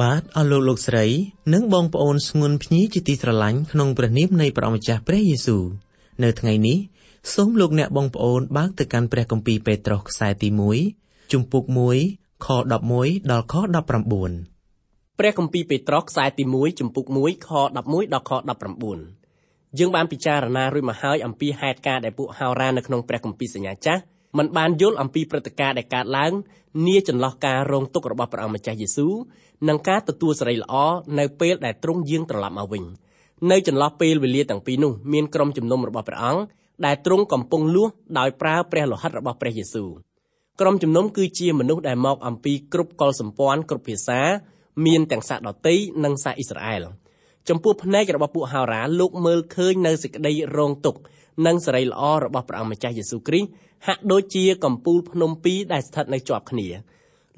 បាទអស់លោកលោកស្រីនិងបងប្អូនស្ងួនភ្ញីជាទីស្រឡាញ់ក្នុងព្រះនាមនៃព្រះម្ចាស់ព្រះយេស៊ូវនៅថ្ងៃនេះសូមលោកអ្នកបងប្អូនបើកទៅកាន់ព្រះគម្ពីរពេត្រុសខ្សែទី1ជំពូក1ខ11ដល់ខ19ព្រះគម្ពីរពេត្រុសខ្សែទី1ជំពូក1ខ11ដល់ខ19យើងបានពិចារណារួចមកហើយអំពីហេតុការណ៍ដែលពួកហោរានៅក្នុងព្រះគម្ពីរសញ្ញាចាស់ មិនបានយល់អំពីព្រឹត្តិការណ៍ដែលកើតឡើងនាចន្លោះការរងទុក្ខរបស់ព្រះអង្គម្ចាស់យេស៊ូវនិងការទទួលសេរីល្អនៅពេលដែលទ្រង់យាងត្រឡប់មកវិញនៅចន្លោះពេលវេលាទាំងពីរនោះមានក្រុមជំនុំរបស់ព្រះអង្គដែលទ្រង់កំពុងលួសដោយប្រើព្រះលោហិតរបស់ព្រះយេស៊ូវក្រុមជំនុំគឺជាមនុស្សដែលមកអំពីគ្រប់កុលសម្ព័ន្ធគ្រប់ភាសាមានទាំងសាសដតីនិងសាសអ៊ីស្រាអែលចំពោះភ្នែករបស់ពួកហោរាលោកមើលឃើញនៅសេចក្តីរងទុក្ខនិងសេរីល្អរបស់ព្រះអង្គម្ចាស់យេស៊ូវគ្រីស្ទ ហាក់ដូចជាកំពូលភ្នំពីរដែលស្ថិតនៅជាប់គ្នា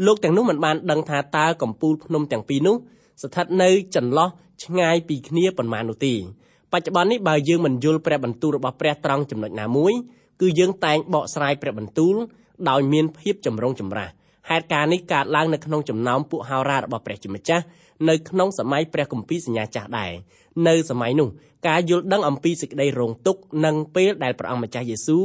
លោកទាំងនោះមិនបានដឹងថាតើកំពូលភ្នំទាំងពីរនោះស្ថិតនៅចន្លោះឆ្ងាយពីគ្នាប៉ុន្មាននោះទេបច្ចុប្បន្ននេះបើយើងមិនយល់ព្រះបន្ទូលរបស់ព្រះត្រង់ចំណុចណាមួយគឺយើងតែងបកស្រាយព្រះបន្ទូលដោយមានភាពចម្រុងចម្រាស់ហេតុការណ៍នេះកើតឡើងនៅក្នុងចំណោមពួកហោរារបស់ព្រះជាម្ចាស់នៅក្នុងសម័យព្រះគម្ពីរសញ្ញាចាស់ដែរនៅសម័យនោះការយល់ដឹងអំពីសេចក្តីរងទុក្ខនិងពេលដែលព្រះអង្គម្ចាស់យេស៊ូវ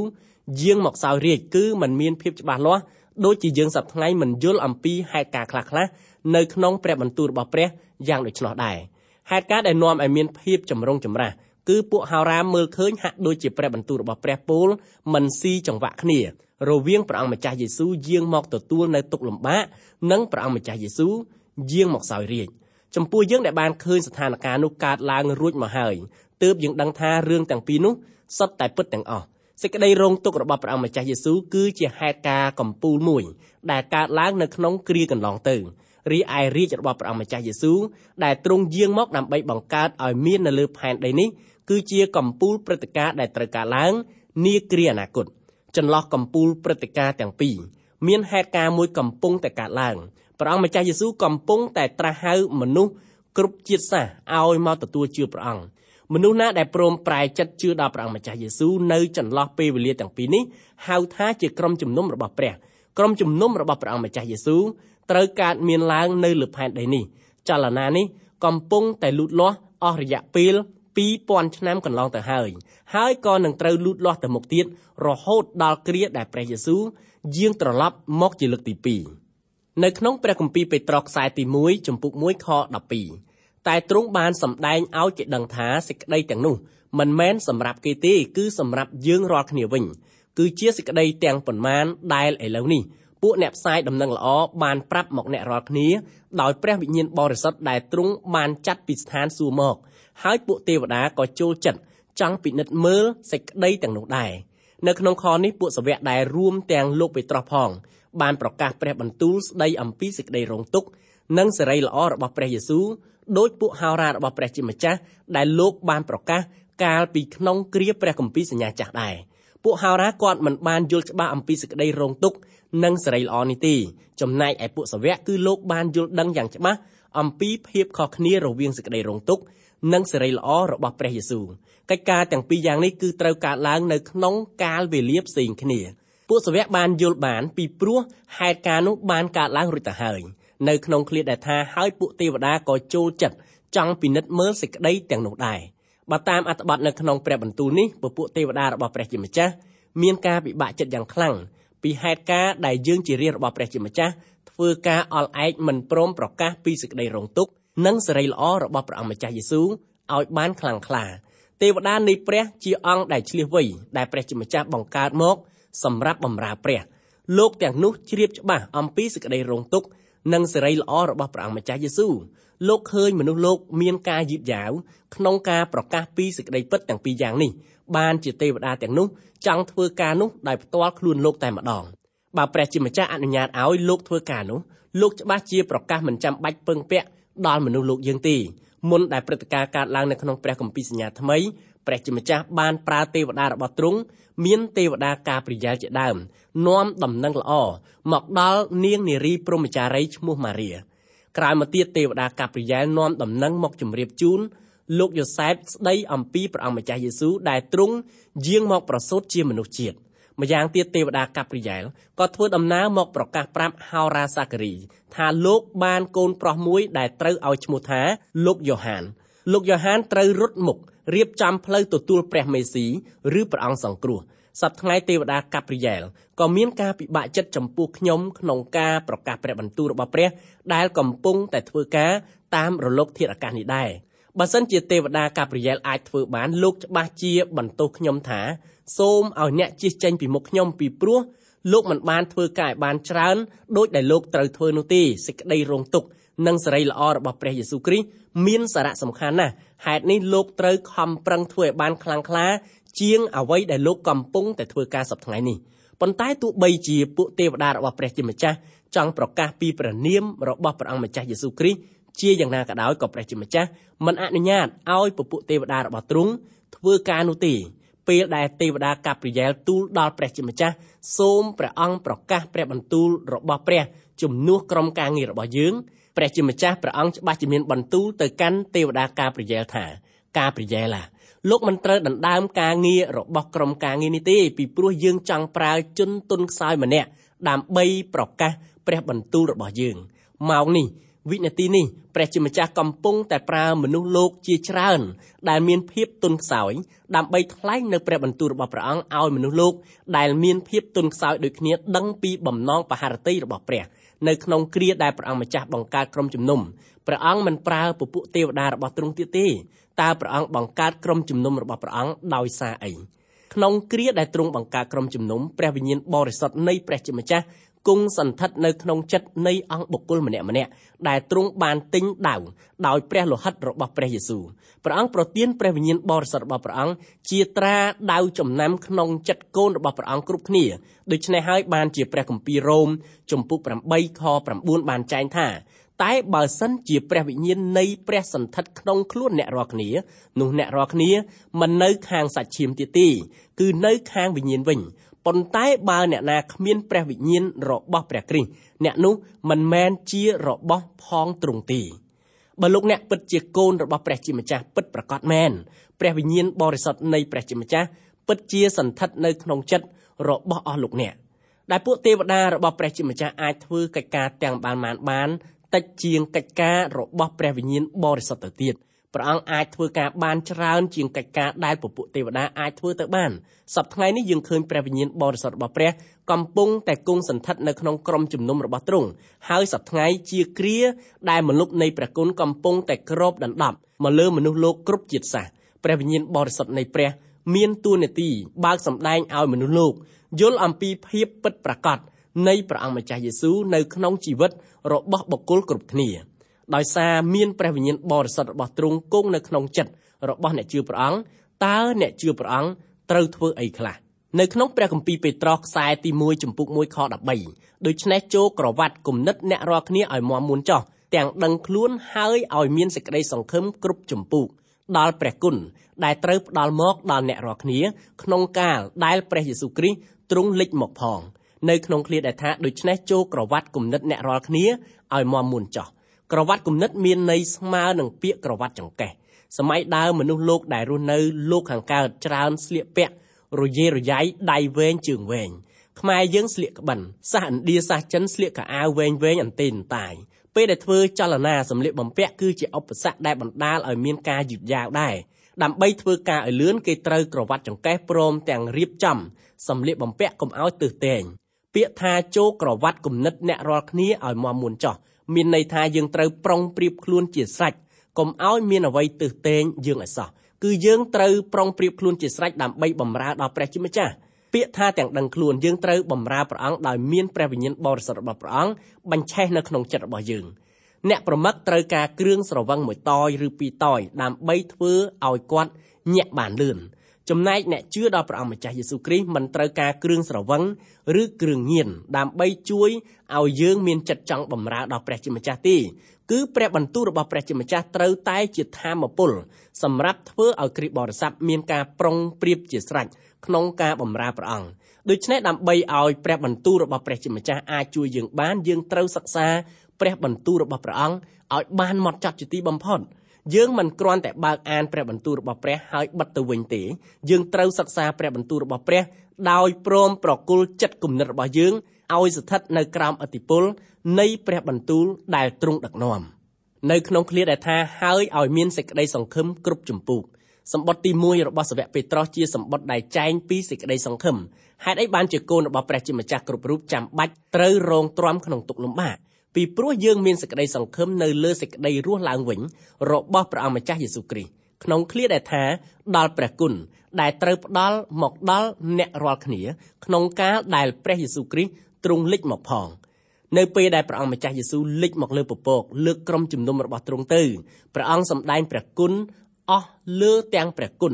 យាងមកសោយរាជគឺมันមានភាពច្បាស់លាស់ដូចជាយើងសប្តាហ៍ថ្ងៃមិនយល់អំពីហេតុការណ៍ខ្លះៗនៅក្នុងព្រះបន្ទូលរបស់ព្រះយ៉ាងដូច្នោះដែរហេតុការណ៍ដែលនាំឲ្យមានភាពចម្រុងចម្រាស់គឺពួកហោរាមើលឃើញហាក់ដូចជាព្រះបន្ទូលរបស់ព្រះពូលមិនស៊ីចង្វាក់គ្នារវាងព្រះអង្គម្ចាស់យេស៊ូវយាងមកទទួលនៅទុក្ខលំបាកនិងព្រះអង្គម្ចាស់យេស៊ូវយាងមកសោយរាជចំពោះយើងដែលបានឃើញស្ថានភាពនោះកើតឡើងរួចមកហើយទើបយើងដឹងថារឿងទាំងពីរនោះសុទ្ធតែពិតទាំងអស់ សេចក្តីរងទុក្ខរបស់ព្រះអង្គម្ចាស់យេស៊ូវគឺជាហេតុការណ៍កំពូលមួយ ដែលកើតឡើងនៅក្នុងគ្រាកន្លងទៅរីឯរាជរបស់ព្រះអង្គម្ចាស់យេស៊ូវដែលទ្រង់យាងមកដើម្បីបង្កើតឲ្យមាននៅលើផែនដីនេះគឺជាកំពូលព្រឹត្តិការណ៍ដែលត្រូវកើតឡើងនាគ្រាអនាគតចន្លោះកំពូលព្រឹត្តិការណ៍ទាំងពីរមានហេតុការណ៍មួយកំពុងតែកើតឡើងព្រះអង្គម្ចាស់យេស៊ូវកំពុងតែត្រាស់ហៅមនុស្សគ្រប់ជាតិសាសន៍ឲ្យមកទទួលជឿព្រះអង្គ មនុស្សណាដែលព្រមប្រែចិត្តជឿដល់ព្រះអង្គម្ចាស់យេស៊ូវនៅចន្លោះពេលវេលាទាំងពីរនេះហៅថាជាក្រុមជំនុំរបស់ព្រះក្រុមជំនុំរបស់ព្រះអង្គម្ចាស់យេស៊ូវត្រូវកើតមានឡើងនៅលើផែនដីនេះចលនានេះកំពុងតែលូតលាស់អស់រយៈពេល2000ឆ្នាំកន្លងទៅហើយហើយក៏នឹងត្រូវលូតលាស់ទៅមុខទៀតរហូតដល់គ្រាដែលព្រះយេស៊ូវយាងត្រឡប់មកជាលើកទី2នៅក្នុងព្រះគម្ពីរពេត្រុសខ្សែទី1ចំពុក1ខ12 តែទ្រង់បានសម្ដែងឲ្យគេដឹងថាសេចក្តីទាំងនោះមិនមែនសម្រាប់គេទេគឺសម្រាប់យើងរាល់គ្នាវិញគឺជាសេចក្តីទាំងប៉ុន្មានដែលឥឡូវនេះពួកអ្នកផ្សាយដំណឹងល្អបានប្រាប់មកអ្នករាល់គ្នាដោយព្រះវិញ្ញាណបរិសុទ្ធដែលទ្រង់បានចាត់ពីស្ថានសួគ៌មកហើយពួកទេវតាក៏ចូលចិត្តចង់ពិនិត្យមើលសេចក្តីទាំងនោះដែរនៅក្នុងខនេះពួកសាវកដែលរួមទាំងលោកពេត្រុសផងបានប្រកាសព្រះបន្ទូលស្ដីអំពីសេចក្តីរងទុក្ខនិងសេរីល្អរបស់ព្រះយេស៊ូវ ដោយពួកហោរារបស់ព្រះជាម្ចាស់ដែលលោកបានប្រកាសកាលពីក្នុងគ្រាព្រះគម្ពីរសញ្ញាចាស់ដែរពួកហោរាគាត់មិនបានយល់ច្បាស់អំពីសេចក្តីរងទុក្ខនិងសេរីល្អនេះទេចំណែកឯពួកសាវកគឺលោកបានយល់ដឹងយ៉ាងច្បាស់អំពីភាពខុសគ្នារវាងសេចក្តីរងទុក្ខនិងសេរីល្អរបស់ព្រះយេស៊ូវកិច្ចការទាំងពីរយ៉ាងនេះគឺត្រូវកើតឡើងនៅក្នុងកាលវេលាផ្សេងគ្នាពួកសាវកបានយល់បានពីព្រោះហេតុការណ៍នោះបានកើតឡើងរួចទៅហើយ នៅក្នុងឃ្លាដែលថាហើយពួកទេវតាក៏ចូលចិត្តចង់ពិនិត្យមើលសេចក្តីទាំងនោះដែរបើតាមអត្ថបទនៅក្នុងព្រះបន្ទូលនេះពពួកទេវតារបស់ព្រះជាម្ចាស់មានការពិបាកចិត្តយ៉ាងខ្លាំងពីហេតុការណ៍ដែលយើងជារាជរបស់ព្រះជាម្ចាស់ធ្វើការអល់ឯកមិនព្រមប្រកាសពីសេចក្តីរងទុក្ខនិងសេរីល្អរបស់ព្រះអង្គម្ចាស់យេស៊ូវឲ្យបានខ្លាំងក្លាទេវតានៃព្រះជាអង្គដែលឆ្លៀសវៃដែលព្រះជាម្ចាស់បង្កើតមកសម្រាប់បម្រើព្រះលោកទាំងនោះជ្រាបច្បាស់អំពីសេចក្តីរងទុក្ខ និងសេរីល្អរបស់ព្រះអង្គម្ចាស់យេស៊ូវលោកឃើញមនុស្សលោកមានការយឺតយ៉ាវក្នុងការប្រកាសពីសេចក្តីពិតទាំងពីរយ៉ាងនេះបានជាទេវតាទាំងនោះចង់ធ្វើការនោះដោយផ្ទាល់ខ្លួនលោកតែម្ដងបើព្រះជាម្ចាស់អនុញ្ញាតឲ្យលោកធ្វើការនោះលោកច្បាស់ជាប្រកាសមិនចាំបាច់ពឹងពាក់ដល់មនុស្សលោកយើងទេមុនដែលព្រឹត្តិការណ៍កើតឡើងនៅក្នុងព្រះគម្ពីរសញ្ញាថ្មី ព្រះជាម្ចាស់បានប្រើទេវតារបស់ទ្រង់មានទេវតាការព្រាយជាដើមនាំដំណឹងល្អមកដល់នាងនារីព្រហ្មចារីឈ្មោះម៉ារីក្រោយមកទៀតទេវតាកាព្រីយ៉ែលនាំដំណឹងមកជម្រាបជូនលោកយ៉ូសែបស្ដីអំពីព្រះអង្គម្ចាស់យេស៊ូវដែលទ្រង់យាងមកប្រសូតជាមនុស្សជាតិម្យ៉ាងទៀតទេវតាកាព្រីយ៉ែលក៏ធ្វើដំណើរមកប្រកាសប្រាប់ហោរាសាការីថាលោកបានកូនប្រុសមួយដែលត្រូវឲ្យឈ្មោះថាលោកយ៉ូហាន លោកយ៉ូហានត្រូវរត់មុខរៀបចំផ្លូវទទួលព្រះមេស៊ីឬព្រះអង្គសង្គ្រោះសប្តាហ៍ថ្ងៃទេវតាកាព្រីយ៉ែលក៏មានការពិបាកចិត្តចំពោះខ្ញុំក្នុងការប្រកាសព្រះបន្ទូលរបស់ព្រះដែលកំពុងតែធ្វើការតាមរលកធាតុអាកាសនេះដែរបើសិនជាទេវតាកាព្រីយ៉ែលអាចធ្វើបានលោកច្បាស់ជាបន្ទោសខ្ញុំថាសូមឲ្យអ្នកជិះចេញពីមុខខ្ញុំពីព្រោះលោកមិនបានធ្វើការឲ្យបានច្រើនដោយដែលលោកត្រូវធ្វើនោះទេសេចក្តីរងទុក្ខ និងសេរីល្អរបស់ព្រះយេស៊ូវគ្រីស្ទមានសារៈសំខាន់ណាស់ហេតុនេះលោកត្រូវខំប្រឹងធ្វើឲ្យបានខ្លាំងក្លាជាងអ្វីដែលលោកកំពុងតែធ្វើការសប្តាហ៍ថ្ងៃនេះប៉ុន្តែទោះបីជាពួកទេវតារបស់ព្រះជាម្ចាស់ចង់ប្រកាសពីព្រះនាមរបស់ព្រះអង្គម្ចាស់យេស៊ូវគ្រីស្ទជាយ៉ាងណាក៏ដោយក៏ព្រះជាម្ចាស់មិនអនុញ្ញាតឲ្យពពួកទេវតារបស់ទ្រង់ធ្វើការនោះទេពេលដែលទេវតាកាព្រីយ៉ែលទូលដល់ព្រះជាម្ចាស់សូមព្រះអង្គប្រកាសព្រះបន្ទូលរបស់ព្រះជំនួសក្រុមការងាររបស់យើង ព្រះជាម្ចាស់ព្រះអង្គច្បាស់ជាមានបន្ទូលទៅកាន់ទេវតាកាព្រីយ៉ែលថាកាព្រីយ៉ែលលោកមិនត្រូវដណ្ដើមការងាររបស់ក្រុមការងារនេះទេពីព្រោះយើងចង់ប្រើជនទុនខ្សោយម្នាក់ដើម្បីប្រកាសព្រះបន្ទូលរបស់យើងម៉ោងនេះវិនាទីនេះព្រះជាម្ចាស់កំពុងតែប្រើមនុស្សលោកជាច្រើន ដែលមានភាពទុនខ្សោយដើម្បីថ្លែងនៅព្រះបន្ទូលរបស់ព្រះអង្គឲ្យមនុស្សលោកដែលមានភាពទុនខ្សោយដូចគ្នាដឹងពីបំណងបហារតីរបស់ព្រះ នៅក្នុងគ្រាដែលព្រះអង្គម្ចាស់បង្កើតក្រុមជំនុំព្រះអង្គមិនប្រើពពួកទេវតារបស់ទ្រង់ទៀតទេតើព្រះអង្គបង្កើតក្រុមជំនុំរបស់ព្រះអង្គដោយសារអីក្នុងគ្រាដែលទ្រង់បង្កើតក្រុមជំនុំព្រះវិញ្ញាណបរិសុទ្ធនៃព្រះជាម្ចាស់ គង់សន្តិដ្ឋនៅក្នុងចិត្តនៃអង្គបុគ្គលម្នាក់ម្នាក់ដែលទ្រង់បានទិញដៅដោយព្រះលោហិតរបស់ព្រះយេស៊ូវព្រះអង្គប្រទានព្រះវិញ្ញាណបរិសុទ្ធរបស់ព្រះអង្គជាត្រាដៅចំណាំក្នុងចិត្តកូនរបស់ព្រះអង្គគ្រប់គ្នាដូច្នេះហើយបានជាព្រះគម្ពីររ៉ូមជំពូក8ខ9បានចែងថាតែបើសិនជាព្រះវិញ្ញាណនៃព្រះសន្ធិដ្ឋក្នុងខ្លួនអ្នករាល់គ្នានោះអ្នករាល់គ្នាមិននៅខាងសាច់ឈាមទៀតទេគឺនៅខាងវិញ្ញាណវិញ ប៉ុន្តែបើអ្នកណាគ្មានព្រះវិញ្ញាណរបស់ព្រះគ្រីស្ទអ្នកនោះមិនមែនជារបស់ផងទ្រង់ទេបើលោកអ្នកពិតជាកូនរបស់ព្រះជាម្ចាស់ពិតប្រកបមែនព្រះវិញ្ញាណបរិសុទ្ធនៃព្រះជាម្ចាស់ពិតជាសន្ធិដ្ឋនៅក្នុងចិត្តរបស់អស់លោកអ្នកដែលពួកទេវតារបស់ព្រះជាម្ចាស់អាចធ្វើកិច្ចការទាំងបានបានបានតិចជាងកិច្ចការរបស់ព្រះវិញ្ញាណបរិសុទ្ធទៅទៀត ព្រះអង្គអាចធ្វើការបានច្រើនជាងកិច្ចការដែលពពួកទេវតាអាចធ្វើទៅបានសប្តាហ៍ថ្ងៃនេះយើងឃើញព្រះវិញ្ញាណបរិសុទ្ធរបស់ព្រះកំពុងតែគង់សន្តិដ្ឋនៅក្នុងក្រុមជំនុំរបស់ទ្រង់ហើយសប្តាហ៍ថ្ងៃជាគ្រាដែលមលុបនៃព្រះគុណកំពុងតែគ្របដណ្ដប់មកលើមនុស្សលោកគ្រប់ជាតិសាសន៍ព្រះវិញ្ញាណបរិសុទ្ធនៃព្រះមានតួនាទីបើកសម្ដែងឲ្យមនុស្សលោកយល់អំពីភាពពិតប្រាកដនៃព្រះអង្គម្ចាស់យេស៊ូវនៅក្នុងជីវិតរបស់បុគ្គលគ្រប់គ្នា ដោយសារមានព្រះវិញ្ញាណបរិសុទ្ធរបស់ទ្រង់គង់នៅក្នុងចិត្តរបស់អ្នកជឿព្រះអង្គតើអ្នកជឿព្រះអង្គត្រូវធ្វើអីខ្លះនៅក្នុងព្រះគម្ពីរពេត្រុសខ្សែទី1ចំពុក1ខ13ដូច្នេះចូលក្រវ៉ាត់គំនិតអ្នករាល់គ្នាឲ្យមាំមួនចោះទាំងដឹងខ្លួនហើយឲ្យមានសេចក្តីសង្ឃឹមគ្រប់ចំពុកដល់ព្រះគុណដែលត្រូវផ្ដល់មកដល់អ្នករាល់គ្នាក្នុងកាលដែលព្រះយេស៊ូវគ្រីស្ទទ្រង់លេចមកផងនៅក្នុងឃ្លាដែលថាដូច្នេះចូលក្រវ៉ាត់គំនិតអ្នករាល់គ្នាឲ្យមាំមួនចោះ ក្រវ៉ាត់គំនិតមានន័យស្មើនឹងពាក្យក្រវ៉ាត់ចង្កេះសម័យដើមមនុស្សលោកដែលរស់នៅលោកខាងកើតច្រើនស្លៀកពាក់រយេរយាយដៃវែងជើងវែងខ្មែរយើងស្លៀកក្បិនសាសឥណ្ឌាសាសចិនស្លៀកកៅអៅវែងវែងអន្ទេនតាយពេលដែលធ្វើចលនាសម្លៀកបំពាក់គឺជាឧបសគ្គដែលបណ្ដាលឲ្យមានការយឺតយ៉ាវដែរដើម្បីធ្វើការឲ្យលឿនគេត្រូវក្រវ៉ាត់ចង្កេះព្រមទាំងរៀបចំសម្លៀកបំពាក់កុំឲ្យទើសទែងពាក្យថាចូលក្រវ៉ាត់គំនិតអ្នករាល់គ្នាឲ្យមាំមួនចោះ មានន័យថាយើងត្រូវប្រុងប្រៀបខ្លួនជាស្រេចកុំឲ្យមានអ្វីទើសទែងយើងឲ្យសោះគឺយើងត្រូវប្រុងប្រៀបខ្លួនជាស្រេចដើម្បីបម្រើដល់ព្រះជាម្ចាស់ពាក្យថាទាំងដឹងខ្លួនយើងត្រូវបម្រើព្រះអង្គដោយមានព្រះវិញ្ញាណបរិសុទ្ធរបស់ព្រះអង្គបញ្ឆេះនៅក្នុងចិត្តរបស់យើងអ្នកប្រមឹកត្រូវការគ្រឿងស្រវឹងមួយតយឬពីរតយដើម្បីធ្វើឲ្យគាត់ញាក់បានលឿន ចំណែកអ្នកជឿដល់ព្រះអង្គម្ចាស់យេស៊ូវគ្រីស្ទមិនត្រូវការគ្រឿងស្រវឹងឬគ្រឿងញៀនដើម្បីជួយឲ្យយើងមានចិត្តចង់បម្រើដល់ព្រះជាម្ចាស់ទេគឺព្រះបន្ទូលរបស់ព្រះជាម្ចាស់ត្រូវតែជាធម្មពលសម្រាប់ធ្វើឲ្យគ្រីស្ទបរិស័ទមានការប្រុងប្រៀបជាស្រេចក្នុងការបម្រើព្រះអង្គដូច្នេះដើម្បីឲ្យព្រះបន្ទូលរបស់ព្រះជាម្ចាស់អាចជួយយើងបានយើងត្រូវសិក្សាព្រះបន្ទូលរបស់ព្រះអង្គឲ្យបានហ្មត់ចត់ជាទីបំផុត យើងមិនគ្រាន់តែបើកអានព្រះបន្ទូលរបស់ព្រះហើយបិទទៅវិញទេយើងត្រូវសិក្សាព្រះបន្ទូលរបស់ព្រះដោយព្រមប្រគល់ចិត្តគំនិតរបស់យើងឲ្យស្ថិតនៅក្រោមអធិពលនៃព្រះបន្ទូលដែលទ្រង់ដឹកនាំនៅក្នុងឃ្លាដែលថាហើយឲ្យមានសេចក្តីសង្ឃឹមគ្រប់ចម្ពោះសម្បត្តិទី1របស់សាវកពេត្រុសជាសម្បត្តិដែលចែងពីសេចក្តីសង្ឃឹមហេតុអីបានជាកូនរបស់ព្រះជាម្ចាស់គ្រប់រូបចាំបាច់ត្រូវរងទ្រាំក្នុងទុក្ខលំបាក ពីព្រោះយើងមានសេចក្តីសង្ឃឹមនៅលើសេចក្តីរស់ឡើងវិញរបស់ព្រះអង្គម្ចាស់យេស៊ូវគ្រីស្ទក្នុងឃ្លាដែលថាដល់ព្រះគុណដែលត្រូវផ្ដល់មកដល់អ្នករាល់គ្នា ក្នុងកាលដែលព្រះយេស៊ូវគ្រីស្ទទ្រង់លេចមកផងនៅពេលដែលព្រះអង្គម្ចាស់យេស៊ូវលេចមកលើពពកលើកក្រុមជំនុំរបស់ទ្រង់ទៅព្រះអង្គសម្ដែងព្រះគុណអស់លើទាំងព្រះគុណ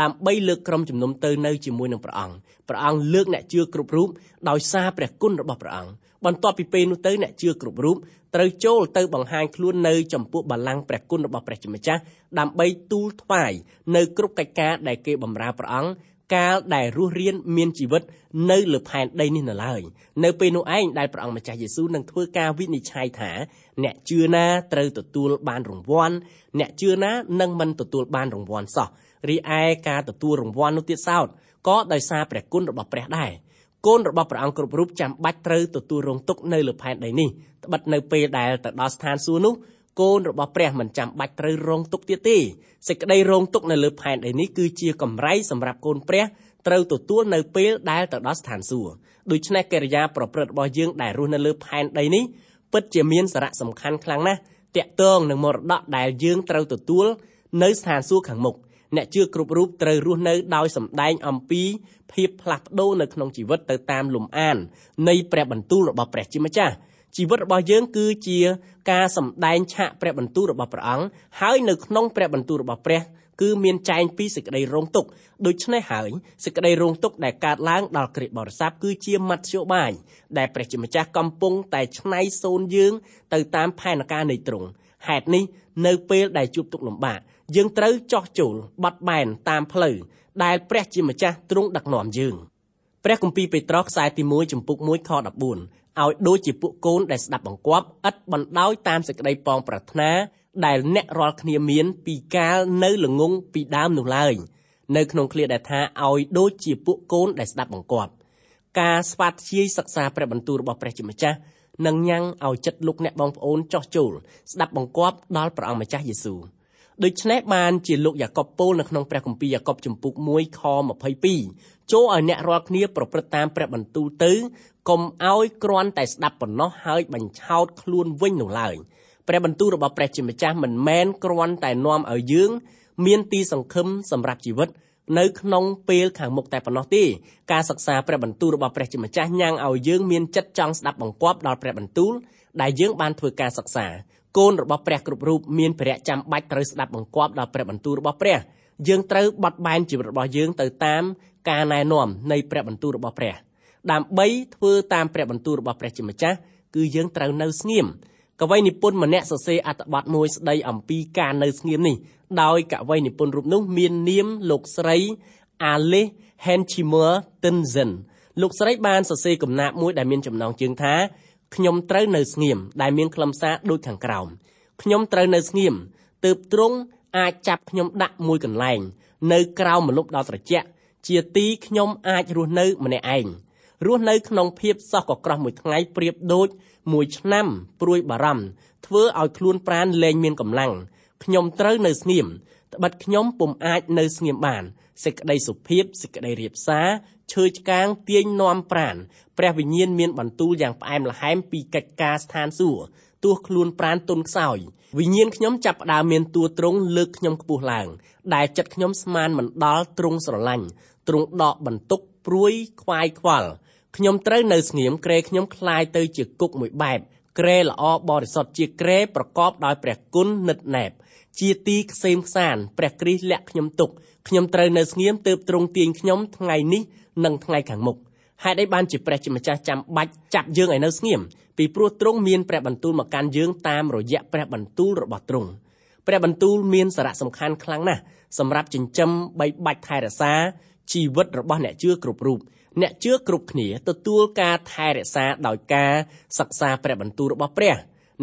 ដើម្បីលើកក្រុមជំនុំទៅនៅជាមួយនឹងព្រះអង្គព្រះអង្គលើកអ្នកជឿគ្រប់រូបដោយសារព្រះគុណរបស់ព្រះអង្គ បន្ទាប់ពីពេលនោះទៅអ្នកជឿគ្រប់រូបត្រូវចូលទៅបង្ហាញខ្លួននៅចំពោះបល្ល័ង្កព្រះគុណរបស់ព្រះជាម្ចាស់ដើម្បីទូលថ្វាយនៅគ្រប់កិច្ចការដែលគេបម្រើព្រះអង្គកាលដែលរស់រានមានជីវិតនៅលើផែនដីនេះនៅឡើយនៅពេលនោះឯងដែលព្រះអង្គម្ចាស់យេស៊ូវនឹងធ្វើការវិនិច្ឆ័យថាអ្នកជឿណាត្រូវទទួលបានរង្វាន់អ្នកជឿណានឹងមិនទទួលបានរង្វាន់សោះរីឯការទទួលរង្វាន់នោះទៀតសោតក៏ដោយសារព្រះគុណរបស់ព្រះដែរ កូនរបស់ព្រះអង្គគ្រប់រូបចាំបាច់ត្រូវទទួលរងទុក្ខនៅលើផែនដីនេះត្បិតនៅពេលដែលទៅដល់ស្ថានសួគ៌នោះកូនរបស់ព្រះមិនចាំបាច់ត្រូវរងទុក្ខទៀតទេសេចក្តីរងទុក្ខនៅលើផែនដីនេះគឺជាកម្រៃសម្រាប់កូនព្រះត្រូវទទួលនៅពេលដែលទៅដល់ស្ថានសួគ៌ដូច្នេះកិរិយាប្រព្រឹត្តរបស់យើងដែលរស់នៅលើផែនដីនេះពិតជាមានសារៈសំខាន់ខ្លាំងណាស់តាក់ទងនឹងមរតកដែលយើងត្រូវទទួលនៅស្ថានសួគ៌ខាងមុខ អ្នកជឿគ្រប់រូបត្រូវរស់នៅដោយសម្ដែងអំពីភាពផ្លាស់ប្ដូរនៅក្នុងជីវិតទៅតាមលំអាននៃព្រះបន្ទូលរបស់ព្រះជាម្ចាស់ជីវិតរបស់យើងគឺជាការសម្ដែងឆាកព្រះបន្ទូលរបស់ព្រះអង្គហើយនៅក្នុងព្រះបន្ទូលរបស់ព្រះគឺមានចែងពីសេចក្តីរងទុក្ខដូច្នេះហើយសេចក្តីរងទុក្ខដែលកើតឡើងដល់គ្រិស្តបរិស័ទគឺជាមធ្យោបាយដែលព្រះជាម្ចាស់កំពុងតែឆ្នៃសូនយើងទៅតាមផែនការនៃទ្រង់ ហេតុនេះនៅពេលដែលជួបទុក្ខលំបាកយើងត្រូវចោះចូលបត់បែនតាមផ្លូវដែលព្រះជាម្ចាស់ទ្រង់ដឹកនាំយើងព្រះគម្ពីរពេត្រុសខ្សែទី1ចំពុក1ខ14ឲ្យដូចជាពួកកូនដែលស្ដាប់បង្គាប់ឥតបណ្ដោយតាមសេចក្តីប៉ងប្រាថ្នាដែលអ្នករាល់គ្នាមានពីកាលនៅល្ងងពីដើមនោះឡើយនៅក្នុងឃ្លាដែលថាឲ្យដូចជាពួកកូនដែលស្ដាប់បង្គាប់ការស្វាធ្យាយសិក្សាព្រះបន្ទូលរបស់ព្រះជាម្ចាស់ នឹងញ៉ាំងឲ្យចិត្តលោកអ្នកបងប្អូនចោះចូលស្ដាប់បង្គាប់ដល់ព្រះអង្គម្ចាស់យេស៊ូវដូច្នេះបានជាលោកយ៉ាកុបពោលនៅក្នុងព្រះគម្ពីរយ៉ាកុបជំពូក1ខ22ចូលឲ្យអ្នករាល់គ្នាប្រព្រឹត្តតាមព្រះបន្ទូលទៅកុំឲ្យគ្រាន់តែស្ដាប់ប៉ុណ្ណោះហើយបញ្ឆោតខ្លួនវិញនោះឡើយព្រះបន្ទូលរបស់ព្រះជាម្ចាស់មិនមែនគ្រាន់តែនាំឲ្យយើងមានទីសង្ឃឹមសម្រាប់ជីវិត នៅក្នុងពេលខាងមុខតែប៉ុណ្ណោះទេការសិក្សាព្រះបន្ទូលរបស់ព្រះជាម្ចាស់ញ៉ាំងឲ្យយើងមានចិត្តចង់ស្ដាប់បង្គាប់ដល់ព្រះបន្ទូលដែលយើងបានធ្វើការសិក្សាកូនរបស់ព្រះគ្រប់រូបមានភារៈចាំបាច់ត្រូវស្ដាប់បង្គាប់ដល់ព្រះបន្ទូលរបស់ព្រះយើងត្រូវបត់បែនជីវិតរបស់យើងទៅតាមការណែនាំនៃព្រះបន្ទូលរបស់ព្រះដើម្បីធ្វើតាមព្រះបន្ទូលរបស់ព្រះជាម្ចាស់គឺយើងត្រូវនៅស្ងៀម កវីនិពន្ធម្នាក់សរសេរអត្ថបទមួយស្ដីអំពីការនៅស្ងៀមនេះដោយកវីនិពន្ធរូបនោះមាននាមលោកស្រី Alice Henchimer Tinzen លោកស្រីបានសរសេរកំណាព្យមួយដែលមានចំណងជើងថាខ្ញុំត្រូវនៅស្ងៀមដែលមានខ្លឹមសារដូចខាងក្រោមខ្ញុំត្រូវនៅស្ងៀមទើបទ្រង់អាចចាប់ខ្ញុំដាក់មួយកន្លែង នៅក្រៅម្លប់ដ៏ត្រជាក់ជាទីខ្ញុំអាចរស់នៅម្នាក់ឯង រស់នៅក្នុងភាពសោះកក្រោះមួយថ្ងៃប្រៀបដូចមួយឆ្នាំព្រួយបារម្ភធ្វើឲ្យខ្លួនប្រានលែងមានកម្លាំងខ្ញុំត្រូវនៅស្ងៀមត្បិតខ្ញុំពុំអាចនៅស្ងៀមបានសេចក្តីសុភាពសេចក្តីរៀបសារឈើឆ្កាងទាញនាំប្រានព្រះវិញ្ញាណមានបន្ទូលយ៉ាងផ្អែមល្ហែមពីកិច្ចការស្ថានសួគ៌ទោះខ្លួនប្រានទុនខ្សោយវិញ្ញាណខ្ញុំចាប់ផ្ដើមមានតួត្រង់លើកខ្ញុំខ្ពស់ឡើង ដែលចិត្តខ្ញុំស្មានមិនដល់ទ្រង់ស្រឡាញ់ទ្រង់ដកបន្ទុកព្រួយខ្វាយខ្វល់ ខ្ញុំត្រូវនៅស្ងៀមក្រែខ្ញុំคลายទៅជាគុកមួយបែប ក្រែល្អបរិសុទ្ធជាក្រែប្រកបដោយព្រះគុណនិតណែបជាទីខ្សែមខ្សានព្រះគ្រីស្ទលាក់ខ្ញុំទុកខ្ញុំត្រូវនៅស្ងៀមទើបទ្រង់ទាញខ្ញុំថ្ងៃនេះនិងថ្ងៃខាងមុខហេតុអីបានជាព្រះជាម្ចាស់ចាំបាច់ចាប់យើងឲ្យនៅស្ងៀមពីព្រោះទ្រង់មានព្រះបន្ទូលមកកាន់យើងតាមរយៈព្រះបន្ទូលរបស់ទ្រង់ព្រះបន្ទូលមានសារៈសំខាន់ខ្លាំងណាស់សម្រាប់ចិញ្ចឹមបីបាច់ថែរក្សាជីវិតរបស់អ្នកជឿគ្រប់រូប អ្នកជឿគ្រប់គ្នាទទួលការថែរក្សាដោយការសិក្សាព្រះបន្ទូលរបស់ព្រះ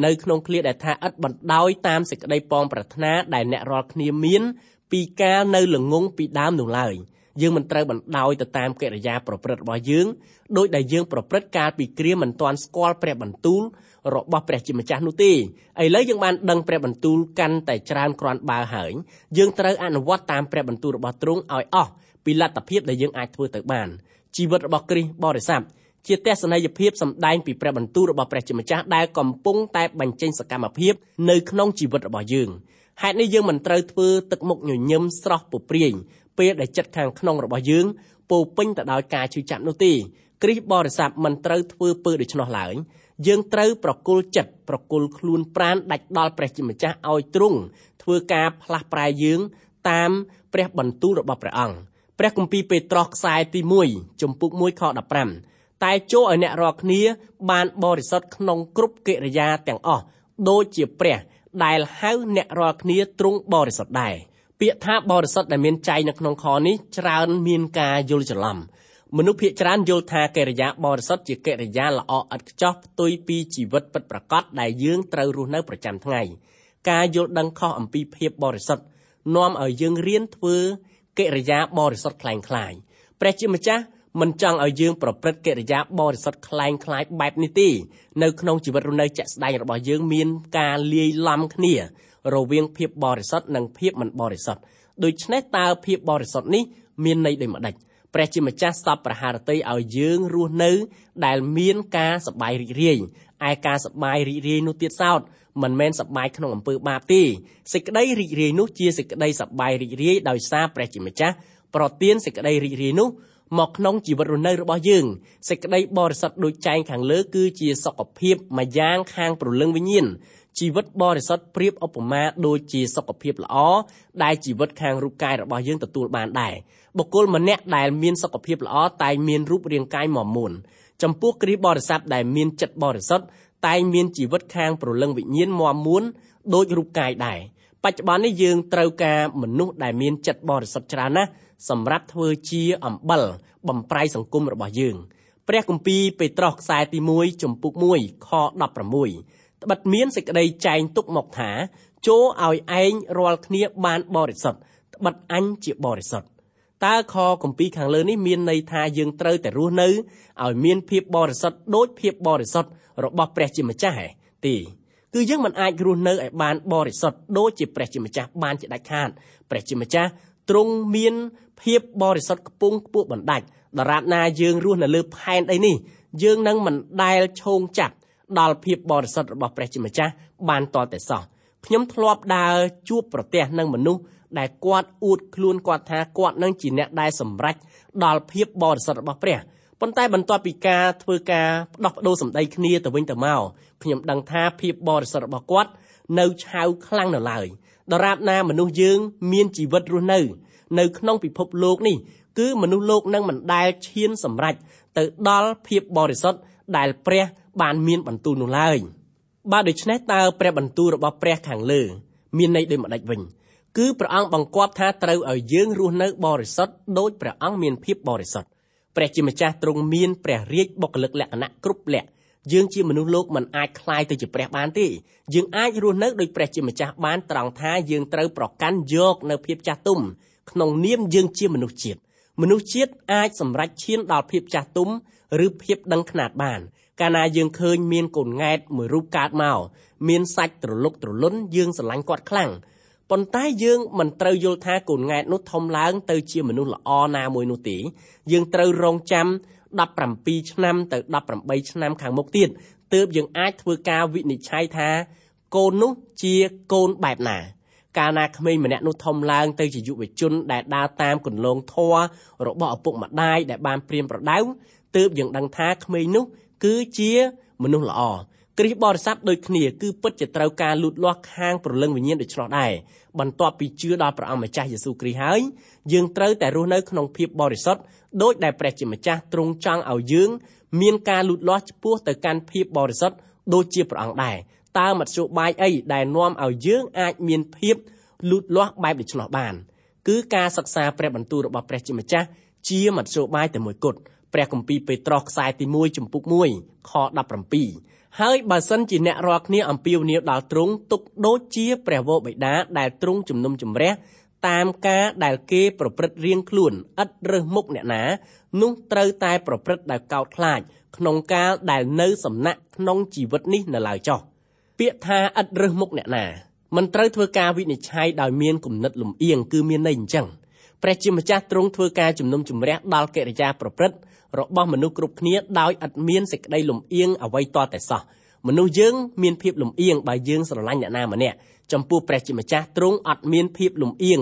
នៅក្នុងឃ្លាដែលថាឥតបណ្ដោយតាមសេចក្តីប៉ងប្រាថ្នាដែលអ្នករាល់គ្នាមានពីការនៅល្ងងពីដើមនោះឡើយយើងមិនត្រូវបណ្ដោយទៅតាមកិរិយាប្រព្រឹត្តរបស់យើងដោយដែលយើងប្រព្រឹត្តកាលពីគ្រាមិនទាន់ស្គាល់ព្រះបន្ទូលរបស់ព្រះជាម្ចាស់នោះទេឥឡូវយើងបានដឹងព្រះបន្ទូលកាន់តែច្រើនគ្រាន់បើហើយយើងត្រូវអនុវត្តតាមព្រះបន្ទូលរបស់ទ្រង់ឲ្យអស់ពីលទ្ធភាពដែលយើងអាចធ្វើទៅបាន ជីវិតរបស់គ្រីស្ទបរិស័ទជាទស្សនីយភាពសម្ដែងពីព្រះបន្ទូលរបស់ព្រះជាម្ចាស់ដែលកំពុងតែបញ្ចេញសកម្មភាពនៅក្នុងជីវិតរបស់យើងហេតុនេះយើងមិនត្រូវធ្វើទឹកមុខញញឹមស្រស់ពុព្រាយពេលដែលចិត្តខាងក្នុងរបស់យើងពោពេញទៅដោយការឈឺចាប់នោះទេគ្រីស្ទបរិស័ទមិនត្រូវធ្វើពើដូច្នោះឡើយយើងត្រូវប្រគល់ចិត្តប្រគល់ខ្លួនប្រាណដាច់ដល់ព្រះជាម្ចាស់ឲ្យទ្រង់ធ្វើការផ្លាស់ប្រែយើងតាមព្រះបន្ទូលរបស់ព្រះអង្គ ព្រះគម្ពីរពេត្រុសខ្សែទី1ជំពូក1ខ15តែចូលឲ្យអ្នករាល់គ្នា បានបរិសុទ្ធក្នុងគ្រប់កិរិយាទាំងអស់ដូចជាព្រះដែលហៅអ្នករាល់គ្នាទ្រង់បរិសុទ្ធដែរពាក្យថាបរិសុទ្ធដែលមានចែងនៅក្នុងខនេះច្រើនមានការយល់ច្រឡំមនុស្សភាគច្រើនយល់ថាកិរិយាបរិសុទ្ធជាកិរិយាល្អឥតខ្ចោះផ្ទុយពីជីវិតពិតប្រាកដដែលយើងត្រូវរស់នៅប្រចាំថ្ងៃការយល់ដឹងខុសអំពីភាពបរិសុទ្ធនាំឲ្យយើងរៀនធ្វើ កិរិយាបរិសុទ្ធខ្លាំងខ្លាយព្រះជាម្ចាស់មិនចង់ឲ្យយើងប្រព្រឹត្តកិរិយាបរិសុទ្ធខ្លែងខ្លាយបែបនេះទេនៅក្នុងជីវិតរស់នៅជាក់ស្ដែងរបស់យើងមានការលាយឡំគ្នារវាងភាពបរិសុទ្ធនិងភាពមិនបរិសុទ្ធដូច្នេះតើភាពបរិសុទ្ធនេះមានន័យដូចម្ដេចព្រះជាម្ចាស់សពប្រហារតីឲ្យយើងរស់នៅដែលមានការសប្បាយរីករាយឯការសប្បាយរីករាយនោះទៀតសោត មិនមែនសប្បាយក្នុងអំពើបាបទេសេចក្តីរីករាយនោះជាសេចក្តីសប្បាយរីករាយដោយសារព្រះជាម្ចាស់ប្រទានសេចក្តីរីករាយនោះមកក្នុងជីវិតរស់នៅរបស់យើងសេចក្តីបរិសុទ្ធដូចចែងខាងលើគឺជាសុខភាពមួយយ៉ាងខាងព្រលឹងវិញ្ញាណជីវិតបរិសុទ្ធប្រៀបឧបមាដូចជាសុខភាពល្អដែលជីវិតខាងរូបកាយរបស់យើងទទួលបានដែរបុគ្គលម្នាក់ដែលមានសុខភាពល្អតែងមានរូបរាងកាយមាំមួនចំពោះគ្រីស្ទបរិស័ទដែលមានចិត្តបរិសុទ្ធ តែងមានជីវិតខាងព្រលឹងវិញ្ញាណមាំមួនដូចរូបកាយដែរបច្ចុប្បន្ននេះយើងត្រូវការមនុស្សដែលមានចិត្តបរិសុទ្ធច្រើនណាស់សម្រាប់ធ្វើជាអំបិលបំប្រៃសង្គមរបស់យើងព្រះគម្ពីរពេត្រុសខ្សែទី1ចំពុក1ខ16ត្បិតមានសេចក្តីចែងទុកមកថាចូលឲ្យឯងរាល់គ្នាបានបរិសុទ្ធត្បិតអញជាបរិសុទ្ធ តើខគម្ពីរខាងលើនេះមានន័យថាយើងត្រូវតែរស់នៅឲ្យមានភាពបរិសុទ្ធដូចភាពបរិសុទ្ធរបស់ព្រះជាម្ចាស់ទេគឺយើងមិនអាចរស់នៅឲ្យបានបរិសុទ្ធដូចជាព្រះជាម្ចាស់បានជាដាច់ខាតព្រះជាម្ចាស់ទ្រង់មានភាពបរិសុទ្ធខ្ពង់ខ្ពស់បណ្ដាច់ដរាបណាយើងរស់នៅលើផែនដីនេះយើងនឹងមិនដែលឈោងចាប់ដល់ភាពបរិសុទ្ធរបស់ព្រះជាម្ចាស់បានតតែសោះខ្ញុំធ្លាប់ដើរជួបប្រទះនឹងមនុស្ស ដែលគាត់អួតខ្លួនគាត់ថាគាត់នឹងជាអ្នកដែលសម្រេចដល់ភាពបរិសុទ្ធរបស់ព្រះប៉ុន្តែបន្ទាប់ពីការធ្វើការផ្ដោះប្ដូរសម្ដីគ្នាទៅវិញទៅមកខ្ញុំដឹងថាភាពបរិសុទ្ធរបស់គាត់នៅឆៅខ្លាំងនៅឡើយដរាបណាមនុស្សយើងមានជីវិតរស់នៅ នៅក្នុងពិភពលោកនេះគឺមនុស្សលោកនឹងមិនដែលឈានសម្រេចទៅដល់ភាពបរិសុទ្ធដែលព្រះបានមានបន្ទូលនោះឡើយបើដូច្នេះតើព្រះបន្ទូលរបស់ព្រះខាងលើ មានន័យដូចម្ដេចវិញ គឺព្រះអង្គបង្គាប់ថាត្រូវឲ្យយើងរស់នៅបរិសុទ្ធដោយព្រះអង្គមានភាពបរិសុទ្ធព្រះជាម្ចាស់ទ្រង់មានព្រះរាជបុគ្គលិកលក្ខណៈគ្រប់លក្ខយើងជាមនុស្សលោកមិនអាចคลายទៅជាព្រះបានទេយើងអាចរស់នៅដោយព្រះជាម្ចាស់បានត្រង់ថាយើងត្រូវប្រកាន់យកនៅភាពចាស់ទុំក្នុងនាមយើងជាមនុស្សជាតិមនុស្សជាតិអាចសម្រេចឈានដល់ភាពចាស់ទុំឬភាពដឹងខ្នាតបានកាលណាយើងឃើញមានកូនង៉ែតមួយរូបកើតមកមានសាច់ត្រលុកត្រលុនយើងស្រឡាញ់គាត់ខ្លាំង ប៉ុន្តែយើងមិនត្រូវយល់ថាកូនង៉ែតនោះធំឡើងទៅជាមនុស្សល្អណាមួយនោះទេយើងត្រូវរងចាំ17ឆ្នាំទៅ18ឆ្នាំខាងមុខទៀតទើបយើងអាចធ្វើការវិនិច្ឆ័យថាកូននោះជាកូនបែបណាកាលណាក្មេងម្នាក់នោះធំឡើងទៅជាយុវជនដែលដើរតាមគន្លងធម៌របស់ឪពុកម្ដាយដែលបានព្រៀនប្រដៅទើបយើងដឹងថាក្មេងនោះគឺជាមនុស្សល្អ គ្រីស្ទបរិស័ទដូចគ្នាគឺពិតជាត្រូវការលូតលាស់ខាងព្រលឹងវិញ្ញាណដូច្នោះដែរបន្ទាប់ពីជឿដល់ព្រះអង្គម្ចាស់យេស៊ូវគ្រីស្ទហើយយើងត្រូវតែរស់នៅក្នុងភាពបរិសុទ្ធដោយដែលព្រះជាម្ចាស់ទ្រង់ចង់ឲ្យយើងមានការលូតលាស់ឆ្ពោះទៅកាន់ភាពបរិសុទ្ធដូចជាព្រះអង្គដែរតើមធ្យោបាយអីដែលនាំឲ្យយើងអាចមានភាពលូតលាស់បែបដូច្នោះបានគឺការសិក្សាព្រះបន្ទូលរបស់ព្រះជាម្ចាស់ជាមធ្យោបាយតែមួយគត់ ព្រះគម្ពីរពេត្រុសខ្សែទី1ចំពុក1ខ17ហើយបើសិនជាអ្នករាល់គ្នាអំពាវនាវដល់ទ្រង់ទុកដូចជាព្រះវរបិតាដែលទ្រង់ជំនុំជម្រះតាមការដែលគេប្រព្រឹត្តរៀងខ្លួនឥតរើសមុខអ្នកណានោះត្រូវតែប្រព្រឹត្តដោយកោតខ្លាចក្នុងកាលដែលនៅសំណាក់ក្នុងជីវិតនេះនៅឡើយចោះពាក្យថាឥតរើសមុខអ្នកណាមិនត្រូវធ្វើការវិនិច្ឆ័យដោយមានគំនិតលំអៀងគឺមានន័យអញ្ចឹងព្រះជាម្ចាស់ទ្រង់ធ្វើការជំនុំជម្រះដល់កិរិយាប្រព្រឹត្ត របស់មនុស្សគ្រប់គ្នាដោយឥតមានសេចក្តីលំអៀងអ្វីតតែសោះមនុស្សយើងមានភាពលំអៀងបើយើងស្រឡាញ់អ្នកណាម្នាក់ចំពោះព្រះជាម្ចាស់ទ្រង់អត់មានភាពលំអៀង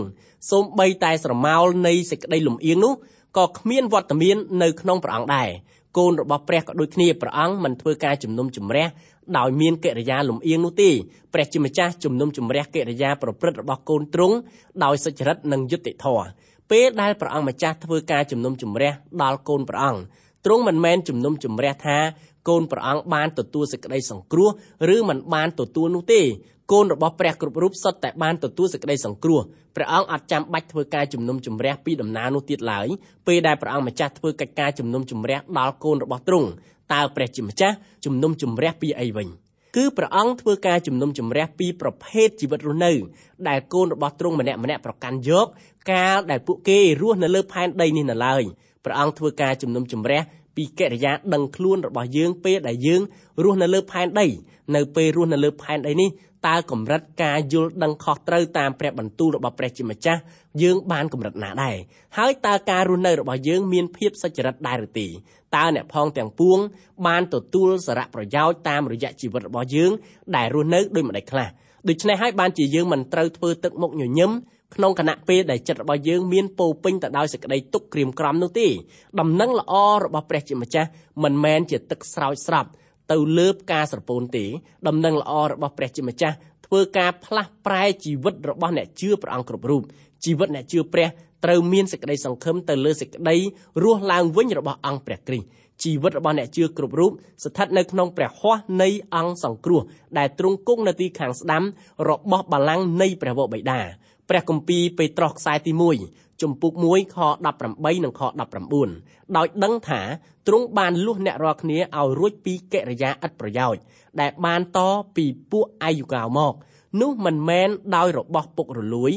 សូម្បីតែស្រមោលនៃសេចក្តីលំអៀងនោះក៏គ្មានវត្តមាននៅក្នុងព្រះអង្គដែរកូនរបស់ព្រះក៏ដូចគ្នាព្រះអង្គមិនធ្វើការជំនុំជម្រះដោយមានកិរិយាលំអៀងនោះទេព្រះជាម្ចាស់ជំនុំជម្រះកិរិយាប្រព្រឹត្តរបស់កូនទ្រង់ដោយសុចរិតនិងយុត្តិធម៌ ពេលដែលព្រះអង្គម្ចាស់ធ្វើការជំនុំជម្រះដល់កូនព្រះអង្គទ្រង់មិនមែនជំនុំជម្រះថាកូនព្រះអង្គបានទទួលសេចក្តីសង្គ្រោះឬមិនបានទទួលនោះទេកូនរបស់ព្រះគ្រប់រូបសុទ្ធតែបានទទួលសេចក្តីសង្គ្រោះព្រះអង្គអត់ចាំបាច់ធ្វើការជំនុំជម្រះពីដំណើរនោះទៀតឡើយពេលដែលព្រះអង្គម្ចាស់ធ្វើកិច្ចការជំនុំជម្រះដល់កូនរបស់ទ្រង់តើព្រះជាម្ចាស់ជំនុំជម្រះពីអីវិញគឺព្រះអង្គធ្វើការជំនុំជម្រះពីប្រភេទជីវិតរស់នៅដែលកូនរបស់ទ្រង់ម្នាក់ម្នាក់ប្រកាន់យក កាលដែលពួកគេរស់នៅលើផែនដីនេះនៅឡើយព្រះអង្គធ្វើការជំនុំជម្រះពីកិរិយាដឹងខ្លួនរបស់យើងពេលដែលយើងរស់នៅលើផែនដីនៅពេលរស់នៅលើផែនដីនេះតើកម្រិតការយល់ដឹងខុសត្រូវតាមព្រះបន្ទូលរបស់ព្រះជាម្ចាស់យើងបានកម្រិតណាដែរហើយតើការរស់នៅរបស់យើងមានភាពសុចរិតដែរឬទេតើអ្នកផងទាំងពួងបានទទួលសារៈប្រយោជន៍តាមរយៈជីវិតរបស់យើងដែលរស់នៅដោយម្ដេចខ្លះដូច្នេះហើយបានជាយើងមិនត្រូវធ្វើទឹកមុខញញឹម ក្នុងគណៈពេលដែលចិត្តរបស់យើងមានពោពេញទៅដោយសេចក្តីទុក្ខក្រៀមក្រំនោះទេដំណឹងល្អរបស់ព្រះជាម្ចាស់មិនមែនជាទឹកស្រោចស្រពទៅលើផ្កាស្រពោនទេដំណឹងល្អរបស់ព្រះជាម្ចាស់ធ្វើការផ្លាស់ប្រែជីវិតរបស់អ្នកជឿព្រះអង្គគ្រប់រូបជីវិតអ្នកជឿព្រះត្រូវមានសេចក្តីសង្ឃឹមទៅលើសេចក្តីរស់ឡើងវិញរបស់អង្គព្រះគ្រីស្ទជីវិតរបស់អ្នកជឿគ្រប់រូបស្ថិតនៅក្នុងព្រះហស្ថនៃអង្គសង្គ្រោះដែលទ្រង់គង់នៅទីខាងស្ដាំរបស់បល្ល័ង្កនៃព្រះវរបិតា ព្រះគម្ពីរពេត្រុសខ្សែទី1ជំពូក1ខ18និងខ19ដោយដឹងថាទ្រង់បានលួសអ្នករាល់គ្នាឲ្យរួចពីកិរិយាឥតប្រយោជន៍ដែលបានតពីពួកអាយុកាវមក នោះមិនមែនដោយរបស់ពុករលួយ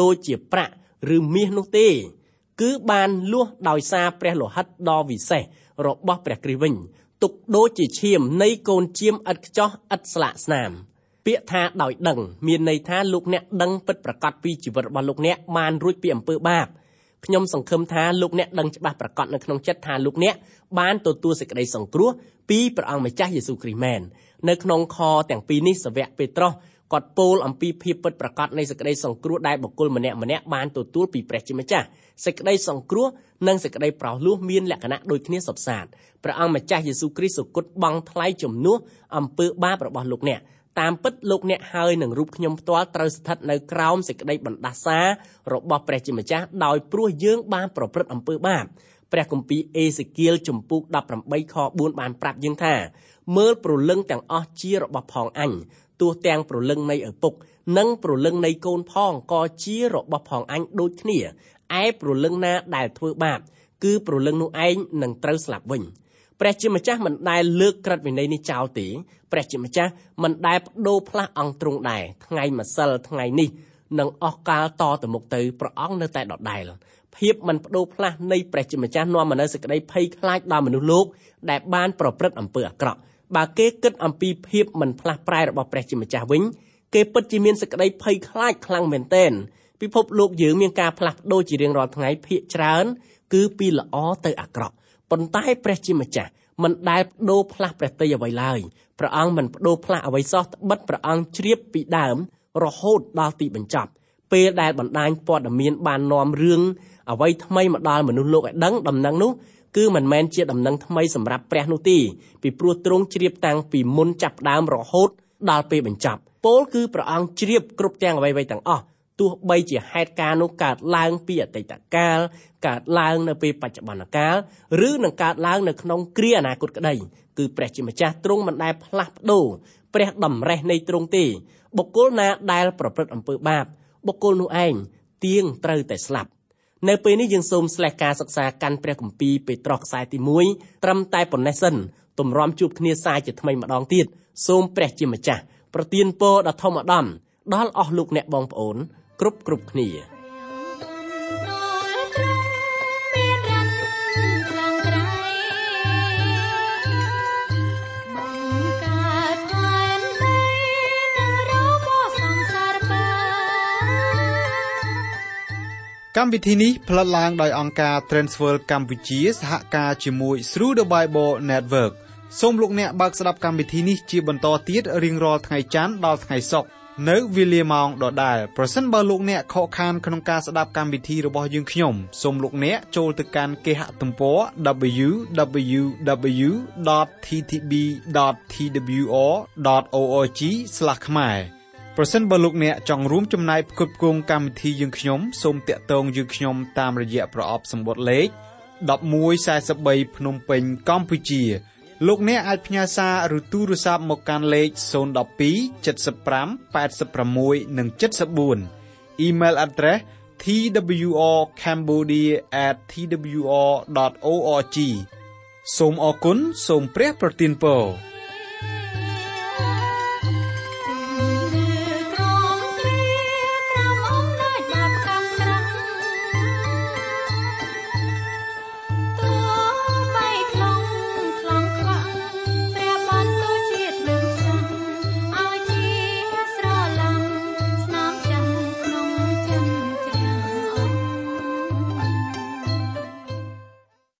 ដូចជាប្រាក់ឬមាសនោះទេ គឺបានលួសដោយសារព្រះលោហិតដ៏វិសេសរបស់ព្រះគ្រីស្ទវិញទុកដូចជាឈាមនៃកូនជៀមឥតខ្ចោះឥតស្លាកស្នាម ពាក្យថាដោយដឹងមានន័យថាលោកអ្នកដឹងពិតប្រាកដពីជីវិតរបស់លោកអ្នកបានរួចពីអំពើបាបខ្ញុំសង្ឃឹមថាលោកអ្នកដឹងច្បាស់ប្រាកដនៅក្នុងចិត្តថាលោកអ្នកបានទទួលសេចក្តីសង្គ្រោះពីព្រះអង្គម្ចាស់យេស៊ូវគ្រីស្ទមែននៅក្នុងខទាំងពីរនេះសាវកពេត្រុសគាត់ពោលអំពីភាពពិតប្រាកដនៃសេចក្តីសង្គ្រោះដែលបុគ្គលម្នាក់ម្នាក់បានទទួលពីព្រះជាម្ចាស់សេចក្តីសង្គ្រោះនិងសេចក្តីប្រោសលោះមានលក្ខណៈដូចគ្នាសុទ្ធសាធព្រះអង្គម្ចាស់យេស៊ូវគ្រីស្ទសុគតបង់ថ្លៃជំនួសអំពើបាបរបស់លោកអ្នក តាមពិតលោកអ្នកហើយនឹងរូបខ្ញុំផ្ទាល់ត្រូវស្ថិតនៅក្រោមសេចក្តីបណ្ដាសារបស់ព្រះជាម្ចាស់ដោយព្រោះយើងបានប្រព្រឹត្តអំពើបាបព្រះគម្ពីរអេសេគៀលជំពូក18ខ4បានប្រាប់យើងថាមើលប្រលឹងទាំងអស់ជារបស់ផងអញទោះទាំងប្រលឹងនៃឪពុក និងប្រលឹងនៃកូនផងក៏ជារបស់ផងអញដូចគ្នាឯប្រលឹងណាដែលធ្វើបាបគឺប្រលឹងនោះឯងនឹងត្រូវស្លាប់វិញ ព្រះជាម្ចាស់មិនដែលលើកក្រឹតវិន័យនេះចោលទេព្រះជាម្ចាស់មិនដែលបដូរផ្លាស់អង្គទ្រង់ដែរថ្ងៃម្សិលថ្ងៃនេះនឹងអស់កាលតទៅមុខទៅព្រះអង្គនៅតែដដែលភាពមិនបដូរផ្លាស់នៃព្រះជាម្ចាស់នាំមកនូវសេចក្តីភ័យខ្លាចដល់មនុស្សលោកដែលបានប្រព្រឹត្តអំពើអាក្រក់បើគេគិតអំពីភាពមិនផ្លាស់ប្រែរបស់ព្រះជាម្ចាស់វិញគេពិតជាមានសេចក្តីភ័យខ្លាចខ្លាំងមែនទែនពិភពលោកយើងមានការផ្លាស់ប្ដូរជារៀងរាល់ថ្ងៃភាកច្រើនគឺពីល្អទៅអាក្រក់ ប៉ុន្តែព្រះជាម្ចាស់មិនដែលបដូរផ្លាស់ព្រះតីអ្វីឡើយព្រះអង្គមិនបដូរផ្លាស់អ្វីសោះត្បិតព្រះអង្គជ្រាបពីដើមរហូតដល់ទីបញ្ចប់ពេលដែលបណ្ដាញព័ត៌មានបាននាំរឿងអ្វីថ្មីមកដល់មនុស្សលោកឲ្យដឹងដំណឹងនោះគឺមិនមែនជាដំណឹងថ្មីសម្រាប់ព្រះនោះទេពីព្រោះទ្រង់ជ្រាបតាំងពីមុនចាប់ផ្ដើមរហូតដល់ពេលបញ្ចប់ពោលគឺព្រះអង្គជ្រាបគ្រប់ទាំងអ្វីៗទាំងអស់ ទោះបីជាហេតុការណ៍នោះកើតឡើងពីអតីតកាលកើតឡើងនៅពេលបច្ចុប្បន្នកាលឬនឹងកើតឡើងនៅក្នុងគ្រាអនាគតក្តីគឺព្រះជាម្ចាស់ទ្រង់មិនដែលផ្លាស់ប្ដូរព្រះតម្រេះនៃទ្រង់ទេបុគ្គលណាដែលប្រព្រឹត្តអំពើបាបបុគ្គលនោះឯងទៀងត្រូវតែស្លាប់នៅពេលនេះយើងសូមស្លេះការសិក្សាកាន់ព្រះគម្ពីរពេត្រុសខ្សែទី1ត្រឹមតែប៉ុណ្ណេះសិនទម្រាំជួបគ្នាសាយជាថ្មីម្ដងទៀតសូមព្រះជាម្ចាស់ប្រទានពរដ៏ធំឧត្តមដល់អស់លោកអ្នកបងប្អូន គ្រប់គ្រប់គ្នាកម្មវិធីនេះផ្លិតឡើងដោយអង្គការ Transworld កម្ពុជាសហការជាមួយ Through the Bible Network សូមលោកអ្នកបើកស្ដាប់កម្មវិធីនេះជាបន្តទៀតរៀងរាល់ថ្ងៃច័ន្ទដល់ថ្ងៃសុក្រ នៅវេលាម៉ោងដដែលប្រសិនបើលោកអ្នកខកខានក្នុងការស្ដាប់កម្មវិធីរបស់យើងខ្ញុំសូមលោកអ្នកចូលទៅកាន់គេហទំព័រ www.ttb.twr.org ខ្មែរប្រសិនបើលោកអ្នកចង់រួមចំណែកផ្គត់ផ្គង់កម្មវិធីយើងខ្ញុំសូមតាក់ទងយើងខ្ញុំតាមរយៈប្រអប់សម្បត្តិលេខ1143ភ្នំពេញកម្ពុជា លោកអ្នកអាចផ្ញើសារឬទូរស័ព្ទមកកាន់លេខ012 75 86និង74 Email address twrcambodia@twr.org សូមអរគុណសូមព្រះប្រទានពរ